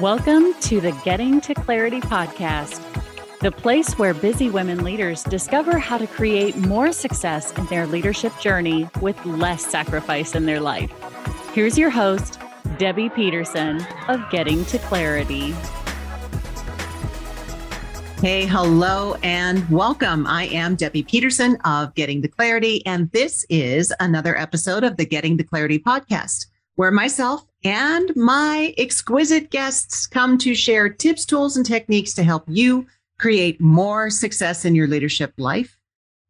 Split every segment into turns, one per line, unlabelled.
Welcome to the Getting to Clarity podcast, the place where busy women leaders discover how to create more success in their leadership journey with less sacrifice in their life. Here's your host, Debbie Peterson of Getting to Clarity.
Hey, hello, and welcome. I am Debbie Peterson of Getting to Clarity, and this is another episode of the Getting to Clarity podcast, where myself and my exquisite guests come to share tips, tools, and techniques to help you create more success in your leadership life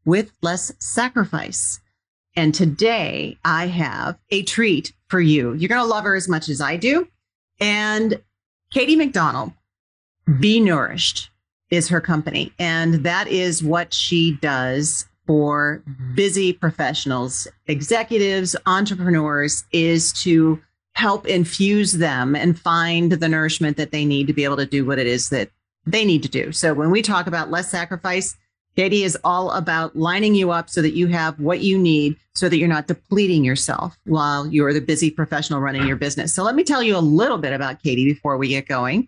with less sacrifice. And today I have a treat for you. You're going to love her as much as I do. And Katie McDonald, Be Nourished is her company. And that is what she does for busy professionals, executives, entrepreneurs is to help infuse them and find the nourishment that they need to be able to do what it is that they need to do. So when we talk about less sacrifice, Katie is all about lining you up so that you have what you need so that you're not depleting yourself while you're the busy professional running your business. So let me tell you a little bit about Katie before we get going,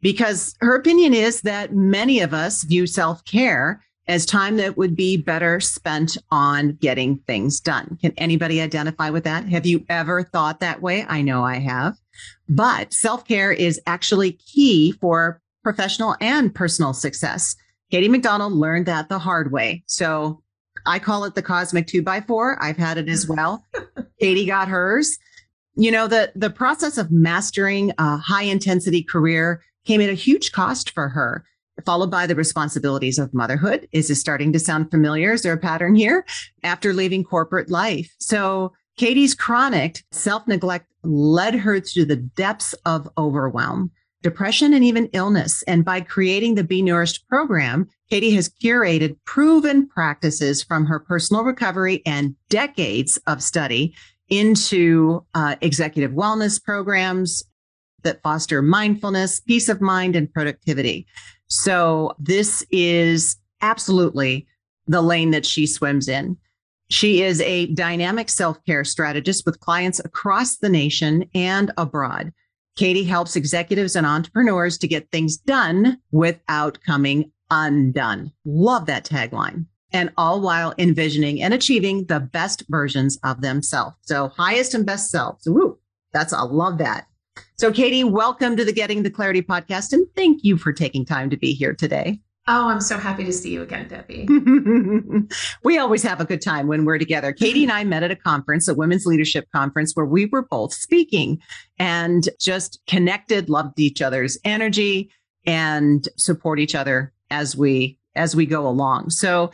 because her opinion is that many of us view self care as time that would be better spent on getting things done. Can anybody identify with that? Have you ever thought that way? I know I have. But self care is actually key for professional and personal success. Katie McDonald learned that the hard way. So I call it the cosmic two by four. I've had it as well. Katie got hers. You know, the, the process of mastering a high intensity career came at a huge cost for her followed by the responsibilities of motherhood. Is this starting to sound familiar? Is there a pattern here? After leaving corporate life. So Katie's chronic self neglect led her to the depths of overwhelm, depression, and even illness. And by creating the Be Nourished program, Katie has curated proven practices from her personal recovery and decades of study into uh, executive wellness programs that foster mindfulness, peace of mind, and productivity. So this is absolutely the lane that she swims in. She is a dynamic self care strategist with clients across the nation and abroad. Katie helps executives and entrepreneurs to get things done without coming undone. Love that tagline. And all while envisioning and achieving the best versions of themselves. So highest and best selves. Woo, that's, I love that. So, Katie, welcome to the Getting the Clarity podcast, and thank you for taking time to be here today.
Oh, I'm so happy to see you again, Debbie.
we always have a good time when we're together. Katie and I met at a conference, a women's leadership conference, where we were both speaking and just connected, loved each other's energy, and support each other as we as we go along. So,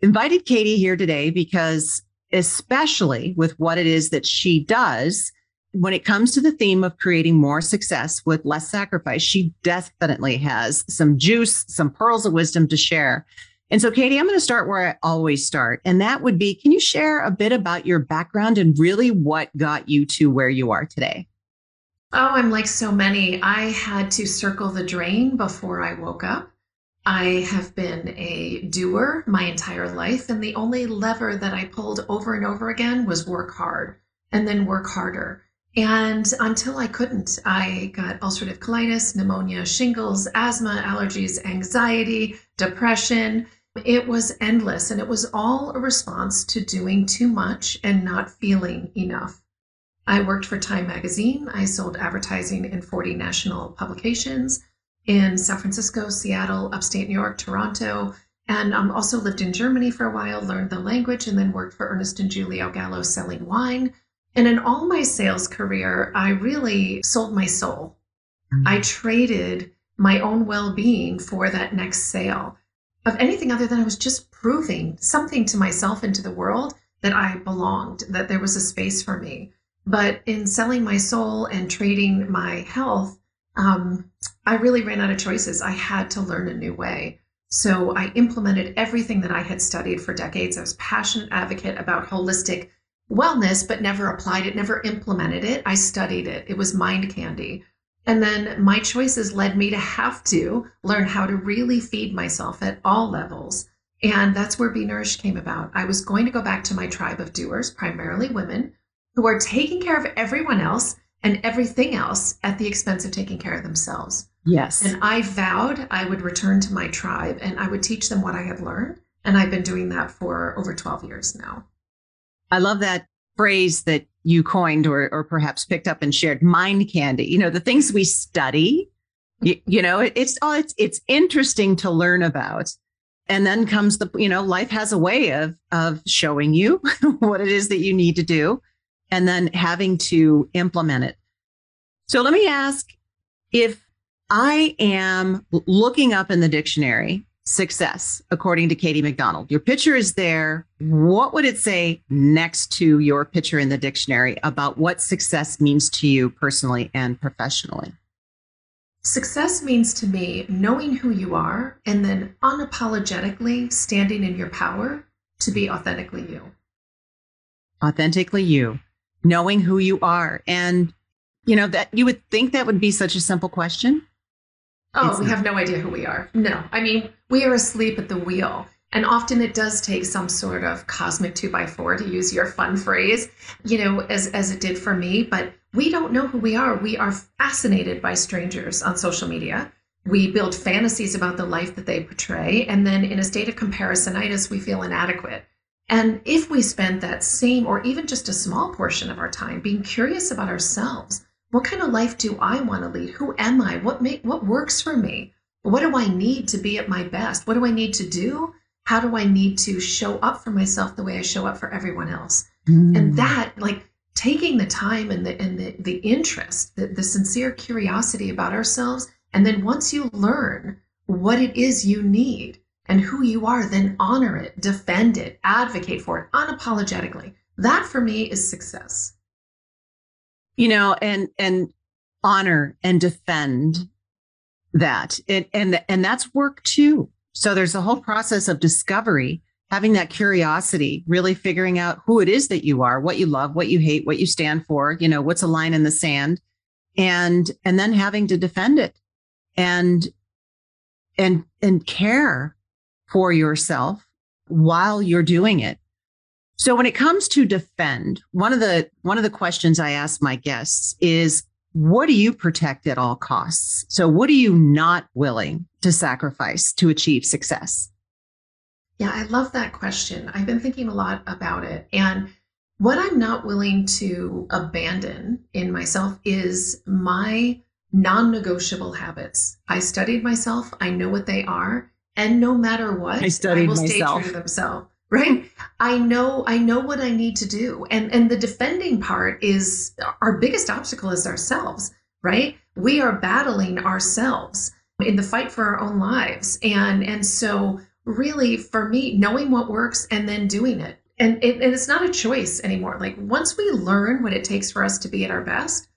invited Katie here today because, especially with what it is that she does when it comes to the theme of creating more success with less sacrifice, she definitely has some juice, some pearls of wisdom to share. And so, Katie, I'm going to start where I always start. And that would be can you share a bit about your background and really what got you to where you are today?
Oh, I'm like so many. I had to circle the drain before I woke up. I have been a doer my entire life. And the only lever that I pulled over and over again was work hard and then work harder. And until I couldn't, I got ulcerative colitis, pneumonia, shingles, asthma, allergies, anxiety, depression. It was endless, and it was all a response to doing too much and not feeling enough. I worked for Time Magazine. I sold advertising in 40 national publications in San Francisco, Seattle, upstate New York, Toronto, and um, also lived in Germany for a while, learned the language, and then worked for Ernest and Julio Gallo selling wine and in all my sales career, I really sold my soul. Mm-hmm. I traded my own well being for that next sale of anything other than I was just proving something to myself and to the world that I belonged, that there was a space for me. But in selling my soul and trading my health, um, I really ran out of choices. I had to learn a new way. So I implemented everything that I had studied for decades. I was passionate advocate about holistic wellness, but never applied it, never implemented it. I studied it. It was mind candy. And then my choices led me to have to learn how to really feed myself at all levels. And that's where Be Nourished came about. I was going to go back to my tribe of doers, primarily women, who are taking care of everyone else and everything else at the expense of taking care of themselves.
Yes.
And I vowed I would return to my tribe and I would teach them what I had learned. And I've been doing that for over 12 years now.
I love that phrase that you coined or, or perhaps picked up and shared mind candy. You know, the things we study, you, you know, it, it's, oh, it's, it's interesting to learn about. And then comes the, you know, life has a way of, of showing you what it is that you need to do and then having to implement it. So let me ask if I am looking up in the dictionary success, according to Katie McDonald. Your picture is there. What would it say next to your picture in the dictionary about what success means to you personally and professionally?
Success means to me knowing who you are and then unapologetically standing in your power to be authentically you.
Authentically you, knowing who you are. And, you know, that you would think that would be such a simple question.
Oh, we have no idea who we are. No, I mean, we are asleep at the wheel. And often it does take some sort of cosmic two by four to use your fun phrase, you know, as, as it did for me. But we don't know who we are. We are fascinated by strangers on social media. We build fantasies about the life that they portray. And then in a state of comparisonitis, we feel inadequate. And if we spend that same or even just a small portion of our time being curious about ourselves, what kind of life do I want to lead? Who am I? What make what works for me? What do I need to be at my best? What do I need to do? How do I need to show up for myself the way I show up for everyone else? Mm. And that, like taking the time and the and the, the interest, the, the sincere curiosity about ourselves, and then once you learn what it is you need and who you are, then honor it, defend it, advocate for it unapologetically. That for me is success
you know, and, and honor and defend that. And, and, that's work too. So there's a whole process of discovery, having that curiosity, really figuring out who it is that you are, what you love, what you hate, what you stand for, you know, what's a line in the sand and, and then having to defend it and, and, and care for yourself while you're doing it so when it comes to defend, one of the one of the questions I ask my guests is what do you protect at all costs? So what are you not willing to sacrifice to achieve success?
Yeah, I love that question. I've been thinking a lot about it and what I'm not willing to abandon in myself is my non-negotiable habits. I studied myself, I know what they are, and no matter what,
I studied I will
myself. stay true to themselves right? I know i know what i need to do. And and the defending part is our biggest obstacle is ourselves right? We are battling ourselves in the fight for our own lives. And and so really for me knowing what works and then doing it. And, it, and it's not a choice anymore. Like once we learn what it takes for us to be at our best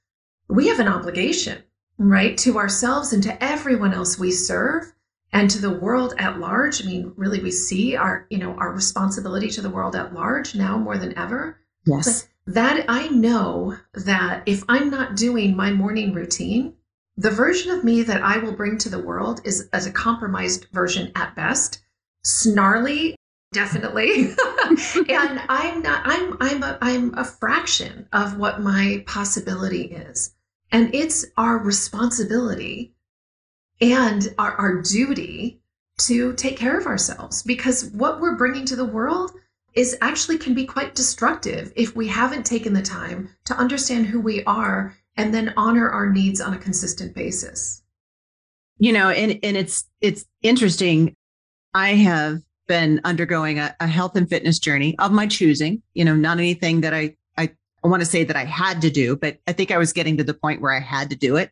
we have an obligation right to ourselves and to everyone else we serve and to the world at large i mean really we see our you know our responsibility to the world at large now more than ever.
Yes.
But that i know that if i'm not doing my morning routine the version of me that i will bring to the world is as a compromised version at best. Snarly definitely. And i'm not i'm i'm a, i'm a fraction of what my possibility is. And it's our responsibility and our, our duty to take care of ourselves. Because what we're bringing to the world is actually can be quite destructive if we haven't taken the time to understand who we are and then honor our needs on a consistent basis.
You know and and it's it's interesting. I have been undergoing a, a health and fitness journey of my choosing you know not anything that i i I want to say that I had to do, but I think I was getting to the point where I had to do it.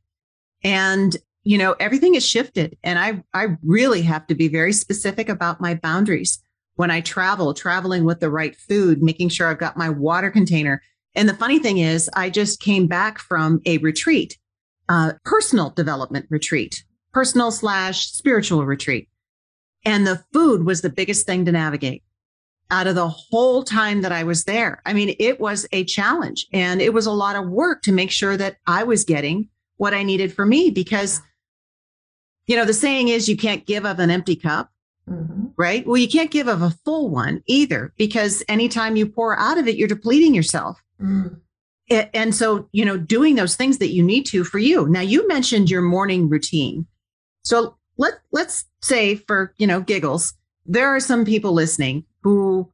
And you know, everything has shifted and I, I really have to be very specific about my boundaries when I travel, traveling with the right food, making sure I've got my water container. And the funny thing is, I just came back from a retreat, personal development retreat, personal slash spiritual retreat. And the food was the biggest thing to navigate out of the whole time that I was there. I mean, it was a challenge and it was a lot of work to make sure that I was getting what I needed for me because you know, the saying is you can't give of an empty cup, mm-hmm. right? Well, you can't give of a full one either, because anytime you pour out of it, you're depleting yourself. Mm. and so, you know, doing those things that you need to for you. Now, you mentioned your morning routine. So let, let's say for, you know, giggles, there are some people listening who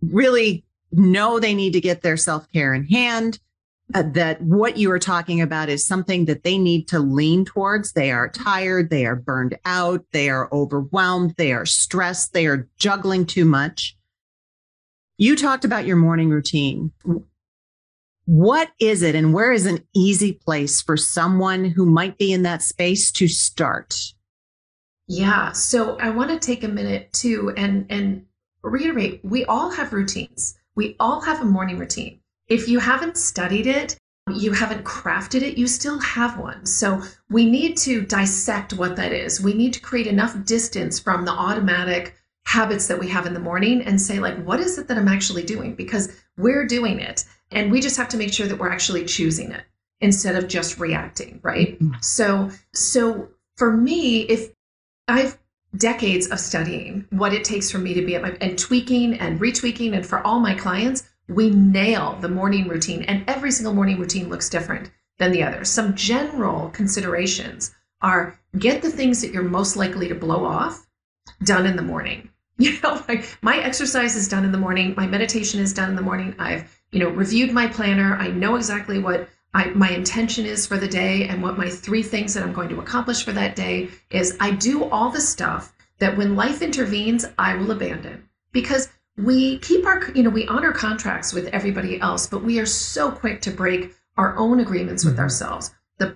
really know they need to get their self care in hand. Uh, that what you are talking about is something that they need to lean towards. They are tired. They are burned out. They are overwhelmed. They are stressed. They are juggling too much. You talked about your morning routine. What is it and where is an easy place for someone who might be in that space to start?
Yeah, so I want to take a minute too and and reiterate, we all have routines. We all have a morning routine. If you haven't studied it, you haven't crafted it, you still have one. So we need to dissect what that is. We need to create enough distance from the automatic habits that we have in the morning and say like what is it that I'm actually doing because we're doing it and we just have to make sure that we're actually choosing it instead of just reacting, right? Mm-hmm. So so for me if I've decades of studying what it takes for me to be at my and tweaking and retweaking and for all my clients we nail the morning routine and every single morning routine looks different than the other. some general considerations are get the things that you're most likely to blow off done in the morning. You know like my exercise is done in the morning. My meditation is done in the morning. I've you know reviewed my planner. I know exactly what I, my intention is for the day and what my three things that i'm going to accomplish for that day is. I do all the stuff that when life intervenes i will abandon because we keep our you know we honor contracts with everybody else but we are so quick to break our own agreements with mm-hmm. ourselves the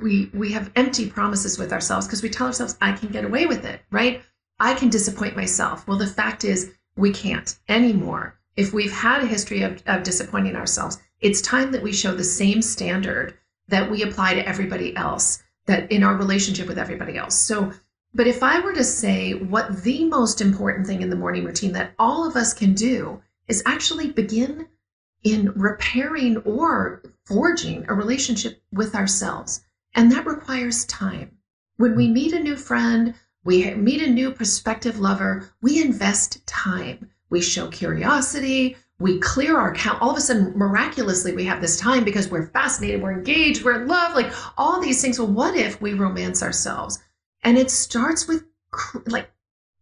we we have empty promises with ourselves because we tell ourselves i can get away with it right I can disappoint myself. Well, the fact is, we can't anymore. If we've had a history of, of disappointing ourselves, it's time that we show the same standard that we apply to everybody else, that in our relationship with everybody else. So, but if I were to say what the most important thing in the morning routine that all of us can do is actually begin in repairing or forging a relationship with ourselves. And that requires time. When we meet a new friend, we meet a new prospective lover, we invest time. We show curiosity, we clear our count. All of a sudden, miraculously, we have this time because we're fascinated, we're engaged, we're in love, like all these things. Well, what if we romance ourselves? And it starts with like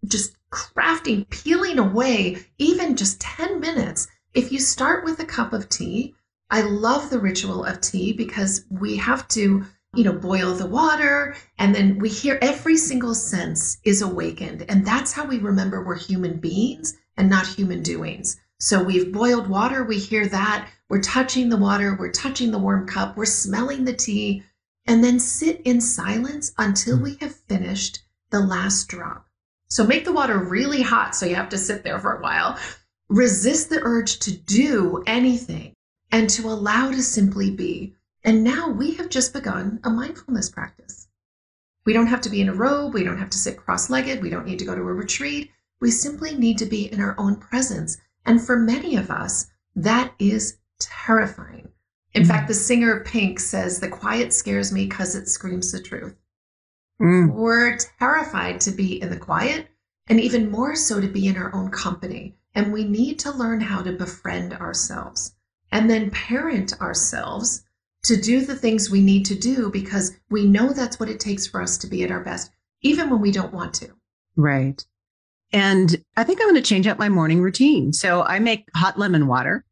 just crafting, peeling away even just 10 minutes. If you start with a cup of tea, I love the ritual of tea because we have to you know, boil the water. And then we hear every single sense is awakened. And that's how we remember we're human beings and not human doings. So we've boiled water, we hear that. We're touching the water, we're touching the warm cup, we're smelling the tea, and then sit in silence until we have finished the last drop. So make the water really hot so you have to sit there for a while. Resist the urge to do anything and to allow to simply be. And now we have just begun a mindfulness practice. We don't have to be in a robe. We don't have to sit cross legged. We don't need to go to a retreat. We simply need to be in our own presence. And for many of us, that is terrifying. In mm. fact, the singer Pink says, The quiet scares me because it screams the truth. Mm. We're terrified to be in the quiet and even more so to be in our own company. And we need to learn how to befriend ourselves and then parent ourselves to do the things we need to do because we know that's what it takes for us to be at our best, even when we don't want to.
Right. And I think I'm going to change up my morning routine. So I make hot lemon water.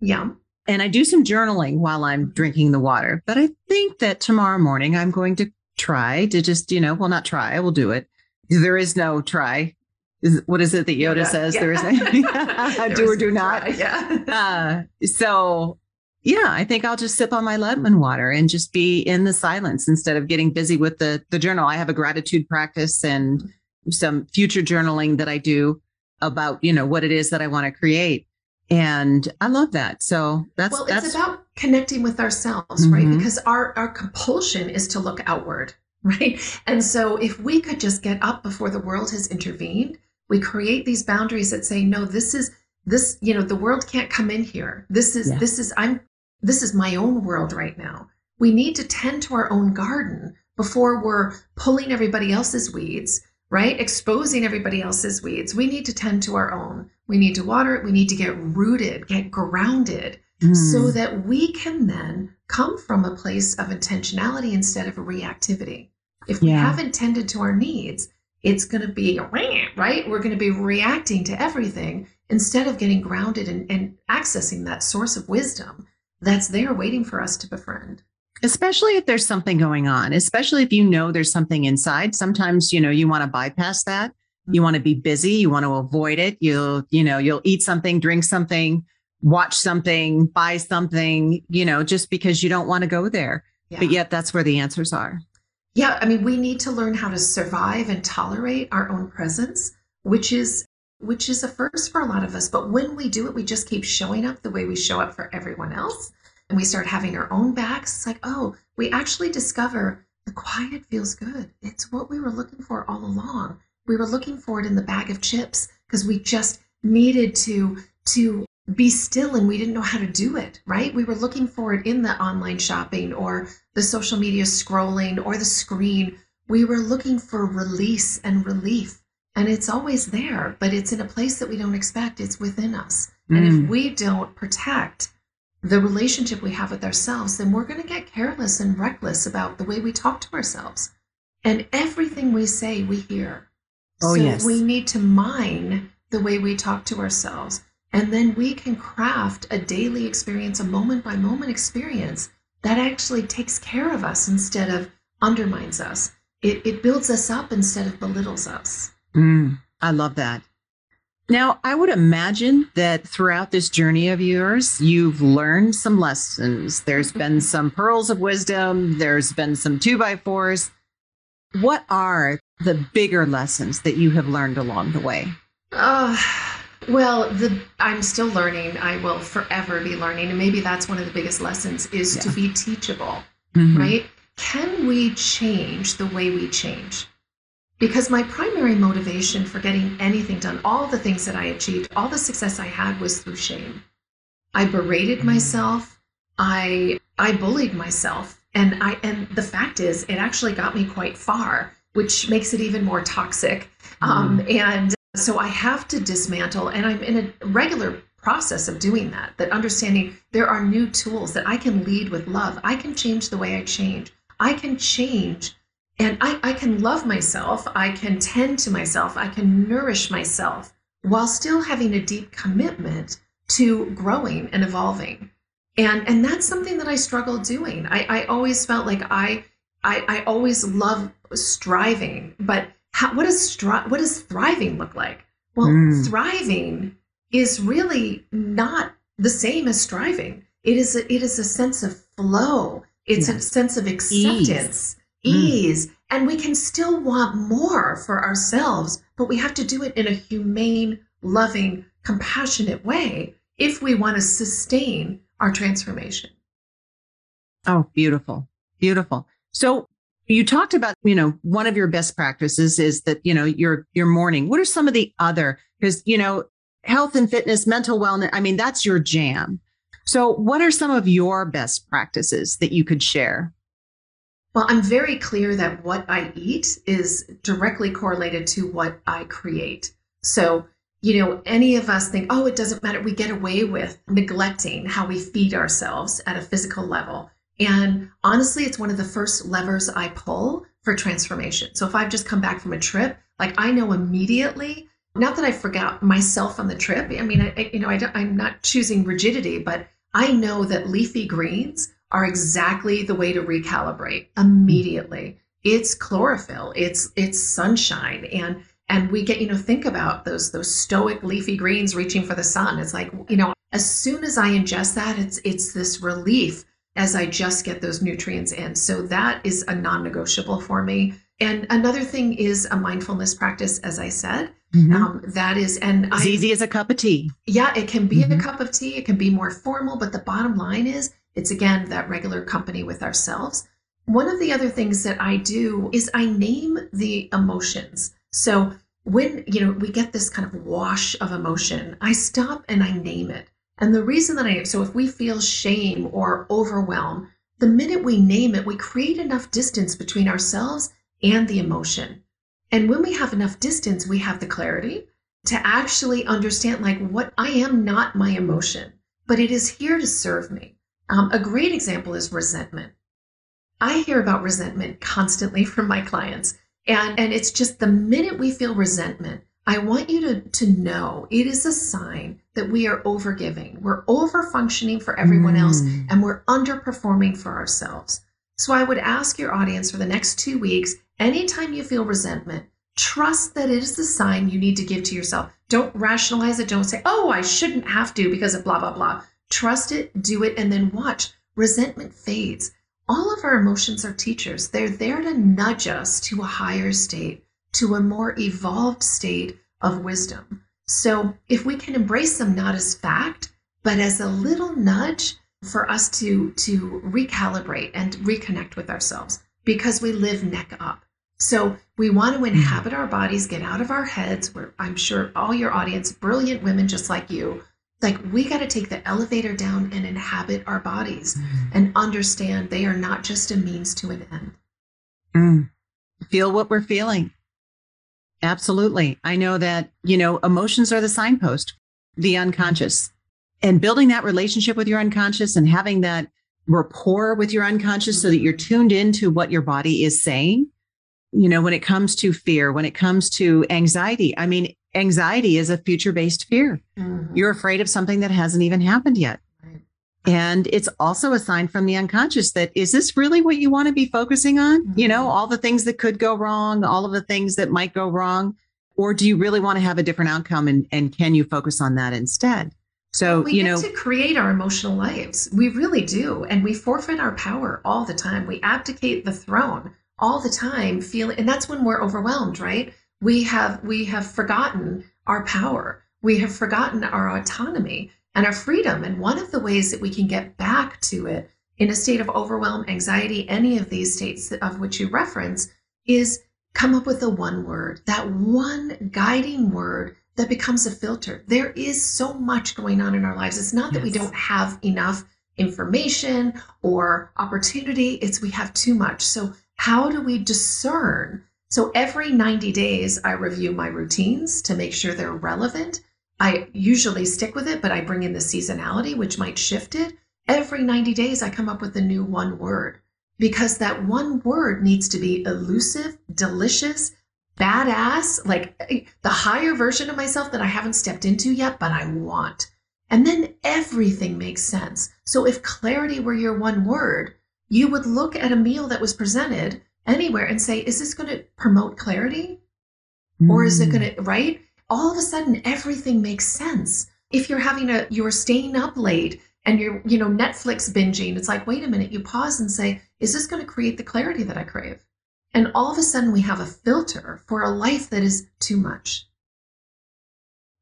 Yeah.
And I do some journaling while I'm drinking the water. But I think that tomorrow morning I'm going to try to just, you know, well, not try, I will do it. There is no try. Is, what is it that Yoda says? Yeah. There is a do or do not.
Try, yeah.
Uh, so yeah, I think I'll just sip on my lemon water and just be in the silence instead of getting busy with the the journal. I have a gratitude practice and some future journaling that I do about, you know, what it is that I want to create. And I love that. So that's
well,
that's,
it's about connecting with ourselves, mm-hmm. right? Because our our compulsion is to look outward, right? And so if we could just get up before the world has intervened, we create these boundaries that say, no, this is this, you know, the world can't come in here. This is yeah. this is I'm this is my own world right now. We need to tend to our own garden before we're pulling everybody else's weeds, right? Exposing everybody else's weeds. We need to tend to our own. We need to water it. We need to get rooted, get grounded mm. so that we can then come from a place of intentionality instead of reactivity. If we yeah. haven't tended to our needs, it's going to be right. We're going to be reacting to everything instead of getting grounded and, and accessing that source of wisdom that's there waiting for us to befriend
especially if there's something going on especially if you know there's something inside. Sometimes you know you want to bypass that. You want to be busy. You want to avoid it. You'll you know you'll eat something drink something watch something buy something you know just because you don't want to go there. Yeah. but yet that's where the answers are.
Yeah i mean we need to learn how to survive and tolerate our own presence which is which is a first for a lot of us. But when we do it we just keep showing up the way we show up for everyone else and we start having our own backs, it's like, oh, we actually discover the quiet feels good. It's what we were looking for all along. We were looking for it in the bag of chips because we just needed to to be still and we didn't know how to do it, right? We were looking for it in the online shopping or the social media scrolling or the screen. We were looking for release and relief. And it's always there, but it's in a place that we don't expect. It's within us. Mm. And if mm. we don't protect the relationship we have with ourselves, then we're going to get careless and reckless about the way we talk to ourselves. And everything we say, we hear.
Oh, so yes.
we need to mine the way we talk to ourselves. And then we can craft a daily experience, a moment by moment experience that actually takes care of us instead of undermines us. It, it builds us up instead of belittles us.
Mm, I love that. Now, I would imagine that throughout this journey of yours, you've learned some lessons. There's been some pearls of wisdom, there's been some two by fours. What are the bigger lessons that you have learned along the way?
Uh, well, the I'm still learning. I will forever be learning. And maybe that's one of the biggest lessons is yeah. to be teachable, mm-hmm. right? Can we change the way we change? Because my primary motivation for getting anything done, all the things that I achieved, all the success I had was through shame. I berated myself. I I bullied myself. And I and the fact is it actually got me quite far, which makes it even more toxic. Mm. Um, and so I have to dismantle and I'm in a regular process of doing that, that understanding there are new tools that I can lead with love. I can change the way I change. I can change and I, I can love myself, I can tend to myself, I can nourish myself while still having a deep commitment to growing and evolving. And and that's something that I struggle doing. I, I always felt like I I, I always love striving, but how, what does stri- what does thriving look like? Well, mm. thriving is really not the same as striving. It is a, it is a sense of flow. It's yes. a sense of acceptance. Ease. Mm. ease. And we can still want more for ourselves, but we have to do it in a humane, loving, compassionate way if we want to sustain our transformation.
Oh, beautiful. Beautiful. So you talked about, you know, one of your best practices is that, you know, your your morning. What are some of the other because, you know, health and fitness, mental wellness, I mean, that's your jam. So what are some of your best practices that you could share?
Well, I'm very clear that what I eat is directly correlated to what I create. So, you know, any of us think, oh, it doesn't matter. We get away with neglecting how we feed ourselves at a physical level. And honestly, it's one of the first levers I pull for transformation. So if I've just come back from a trip, like I know immediately, not that I forgot myself on the trip. I mean, I, you know, I I'm not choosing rigidity, but I know that leafy greens are exactly the way to recalibrate immediately. It's chlorophyll, it's it's sunshine and and we get you know think about those those stoic leafy greens reaching for the sun. It's like, you know, as soon as I ingest that, it's it's this relief as I just get those nutrients in. So that is a non-negotiable for me. And another thing is a mindfulness practice, as I said. Mm-hmm. Um, that is, and
as I, easy as a cup of tea.
Yeah, it can be mm-hmm. a cup of tea. It can be more formal, but the bottom line is it's again that regular company with ourselves. One of the other things that I do is I name the emotions. So when, you know, we get this kind of wash of emotion, I stop and I name it. And the reason that I, so if we feel shame or overwhelm, the minute we name it, we create enough distance between ourselves and the emotion. And when we have enough distance, we have the clarity to actually understand like what I am not my emotion. but it is here to serve me. Um, a great example is resentment. I hear about resentment constantly from my clients. And, and it's just the minute we feel resentment, I want you to, to know it is a sign that we are overgiving. We're over functioning for everyone mm. else and we're underperforming for ourselves. So I would ask your audience for the next two weeks, anytime you feel resentment, trust that it is the sign you need to give to yourself. Don't rationalize it. Don't say, oh, I shouldn't have to because of blah, blah, blah. Trust it, do it, and then watch. Resentment fades. All of our emotions are teachers. They're there to nudge us to a higher state, to a more evolved state of wisdom. So if we can embrace them not as fact, but as a little nudge for us to, to recalibrate and reconnect with ourselves because we live neck up. So we want to mm-hmm. inhabit our bodies, get out of our heads. Where I'm sure all your audience, brilliant women just like you, like we got to take the elevator down and inhabit our bodies mm. and understand they are not just a means to an end.
Mm. Feel what we're feeling. Absolutely. I know that, you know, emotions are the signpost, the unconscious. And building that relationship with your unconscious and having that rapport with your unconscious so that you're tuned into what your body is saying. You know, when it comes to fear, when it comes to anxiety, I mean, anxiety is a future based fear. Mm-hmm. You're afraid of something that hasn't even happened yet. And it's also a sign from the unconscious that is this really what you want to be focusing on? Mm-hmm. You know, mm-hmm. all the things that could go wrong, all of the things that might go wrong. Or do you really want to have a different outcome and, and can you focus on that instead? So,
we
you
get
know,
to create our emotional lives. We really do. And we forfeit our power all the time. We abdicate the throne all the time, feeling, and that's when we're overwhelmed, right? We have, we have forgotten our power. We have forgotten our autonomy and our freedom. And one of the ways that we can get back to it in a state of overwhelm, anxiety, any of these states of which you reference is come up with a one word, that one guiding word that becomes a filter. There is so much going on in our lives. It's not that yes. we don't have enough information or opportunity, it's we have too much. So, how do we discern? So, every 90 days, I review my routines to make sure they're relevant. I usually stick with it, but I bring in the seasonality, which might shift it. Every 90 days, I come up with a new one word because that one word needs to be elusive, delicious, badass, like eh, the higher version of myself that I haven't stepped into yet, but I want. And then everything makes sense. So if clarity were your one word, you would look at a meal that was presented anywhere and say, is this going to promote clarity? Mm. Or is it going to, right? All of a sudden, everything makes sense. If you're having a, you're staying up late and you're, you know, Netflix binging, it's like, wait a minute, you pause and say, is this going to create the clarity that I crave? And all of a sudden, we have a filter for a life that is too much.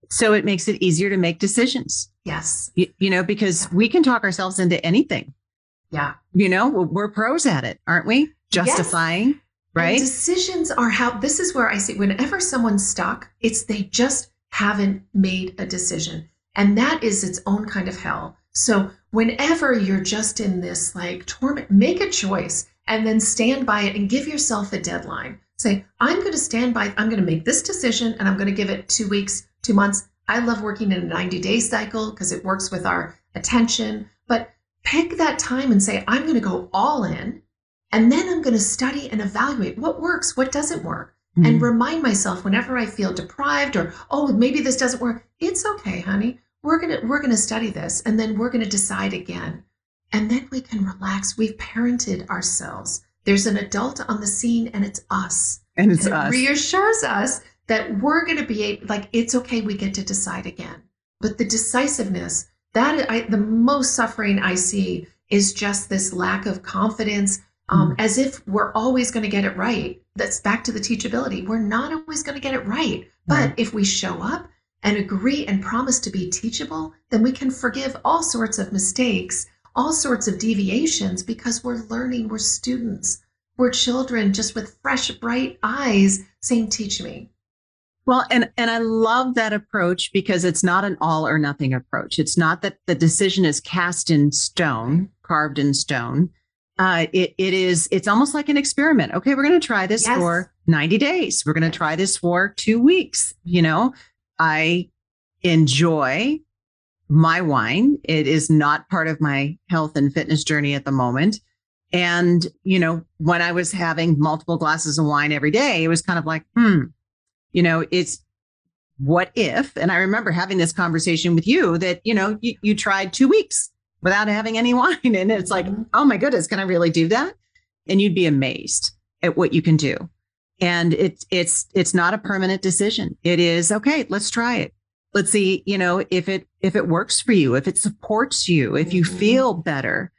So it makes it easier to make decisions.
Yes.
You, you know, because yeah. we can talk ourselves into anything.
Yeah.
You know, we're pros at it, aren't we? Justifying, yes. right? And
decisions are how this is where I see whenever someone's stuck, it's they just haven't made a decision. And that is its own kind of hell. So whenever you're just in this like torment, make a choice and then stand by it and give yourself a deadline. Say, I'm going to stand by, I'm going to make this decision and I'm going to give it two weeks, two months. I love working in a 90 day cycle because it works with our attention. But pick that time and say, I'm going to go all in. And then I'm going to study and evaluate what works, what doesn't work. Mm-hmm. And remind myself whenever I feel deprived or, oh, maybe this doesn't work. It's okay, honey. We're going to, we're going to study this and then we're going to decide again. And then we can relax. We've parented ourselves. There's an adult on the scene and it's us.
And it's
and
us.
It reassures us that we're going to be able, like, it's okay. We get to decide again. But the decisiveness, that I, the most suffering I see is just this lack of confidence, um, mm. as if we're always going to get it right. That's back to the teachability. We're not always going to get it right. But if we show up and agree and promise to be teachable, then we can forgive all sorts of mistakes all sorts of deviations because we're learning, we're students, we're children just with fresh, bright eyes saying, Teach me.
Well, and, and I love that approach because it's not an all or nothing approach. It's not that the decision is cast in stone, carved in stone. Uh, it, it is, it's almost like an experiment. Okay, we're going to try this yes. for 90 days. We're going to try this for two weeks. You know, I enjoy my wine. It is not part of my health and fitness journey at the moment. And, you know, when I was having multiple glasses of wine every day, it was kind of like, hmm, you know, it's what if, and I remember having this conversation with you that, you know, you, you tried two weeks without having any wine. And it's like, mm-hmm. oh my goodness, can I really do that? And you'd be amazed at what you can do. And it's, it's, it's not a permanent decision. It is, okay, let's try it. Let's see, you know, if it, if it works for you, if it supports you, if you mm-hmm. feel better.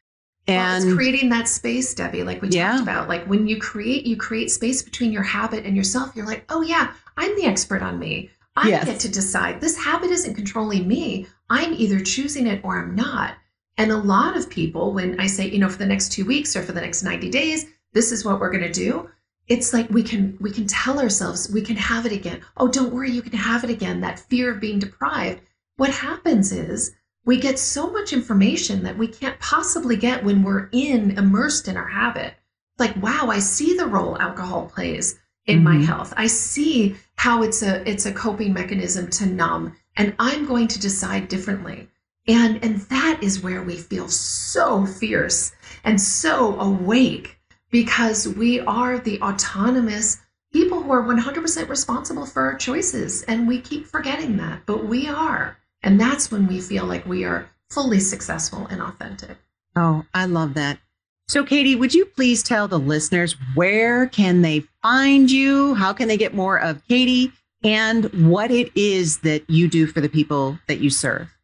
And well, creating that space, Debbie, like we yeah. talked about, like when you create, you create space between your habit and yourself. You're like, oh yeah, I'm the expert on me. I yes. get to decide. This habit isn't controlling me. I'm either choosing it or I'm not. And a lot of people, when I say, you know, for the next two weeks or for the next 90 days, this is what we're going to do. It's like we can we can tell ourselves we can have it again. Oh, don't worry, you can have it again. That fear of being deprived. What happens is we get so much information that we can't possibly get when we're in immersed in our habit. Like, wow, I see the role alcohol plays in mm-hmm. my health. I see how it's a it's a coping mechanism to numb and I'm going to decide differently. And and that is where we feel so fierce and so awake because we are the autonomous people who are 100% responsible for our choices and we keep forgetting that, but we are. And that's when we feel like we are fully successful and authentic.
Oh, I love that. So, Katie, would you please tell the listeners where can they find you? How can they get more of Katie and what it is that you do for the people that you serve?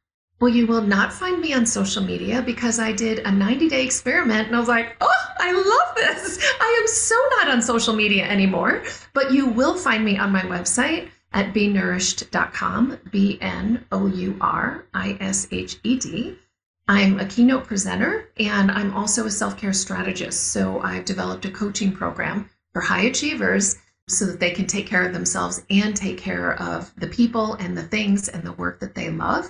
Well, you will not find me on social media because I did a 90 day experiment and I was like, oh, I love this. I am so not on social media anymore. But you will find me on my website at bnourished.com, B N O U R I S H E D. I'm a keynote presenter and I'm also a self care strategist. So I've developed a coaching program for high achievers so that they can take care of themselves and take care of the people and the things and the work that they love.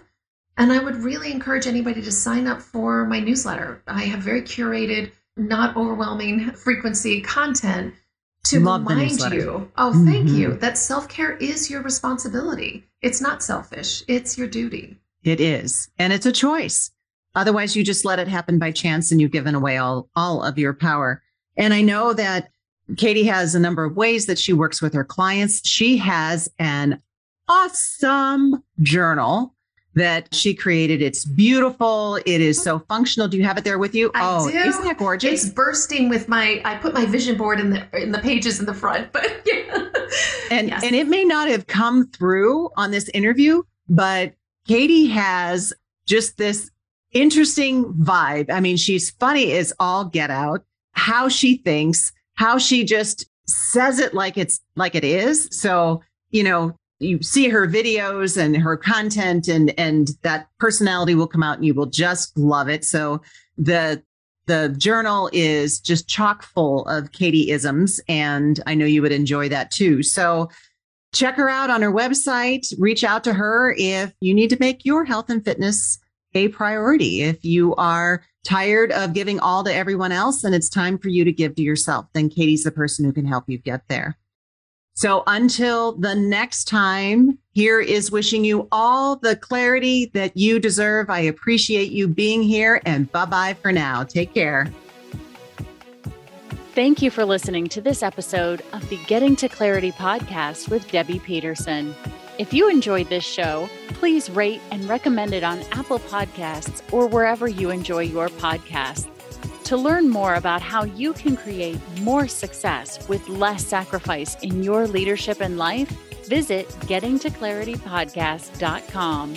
And I would really encourage anybody to sign up for my newsletter. I have very curated, not overwhelming frequency content to Love remind you. Oh, thank mm-hmm. you. That self care is your responsibility. It's not selfish, it's your duty.
It is. And it's a choice. Otherwise, you just let it happen by chance and you've given away all, all of your power. And I know that Katie has a number of ways that she works with her clients. She has an awesome journal that she created. It's beautiful. It is so functional. Do you have it there with you?
I
oh,
do.
isn't that gorgeous?
It's bursting with my. I put my vision board in the in the pages in the front, but yeah.
And yes. and it may not have come through on this interview, but Katie has just this interesting vibe. I mean, she's funny as all get out, how she thinks, how she just says it like it's like it is. So, you know, you see her videos and her content and and that personality will come out and you will just love it. So the the journal is just chock full of Katie isms and I know you would enjoy that too. So check her out on her website, reach out to her if you need to make your health and fitness a priority. If you are tired of giving all to everyone else and it's time for you to give to yourself, then Katie's the person who can help you get there. So until the next time, here is wishing you all the clarity that you deserve. I appreciate you being here and bye bye for now. Take care.
Thank you for listening to this episode of the Getting to Clarity podcast with Debbie Peterson. If you enjoyed this show, please rate and recommend it on Apple Podcasts or wherever you enjoy your podcasts. To learn more about how you can create more success with less sacrifice in your leadership and life, visit gettingtoclaritypodcast.com.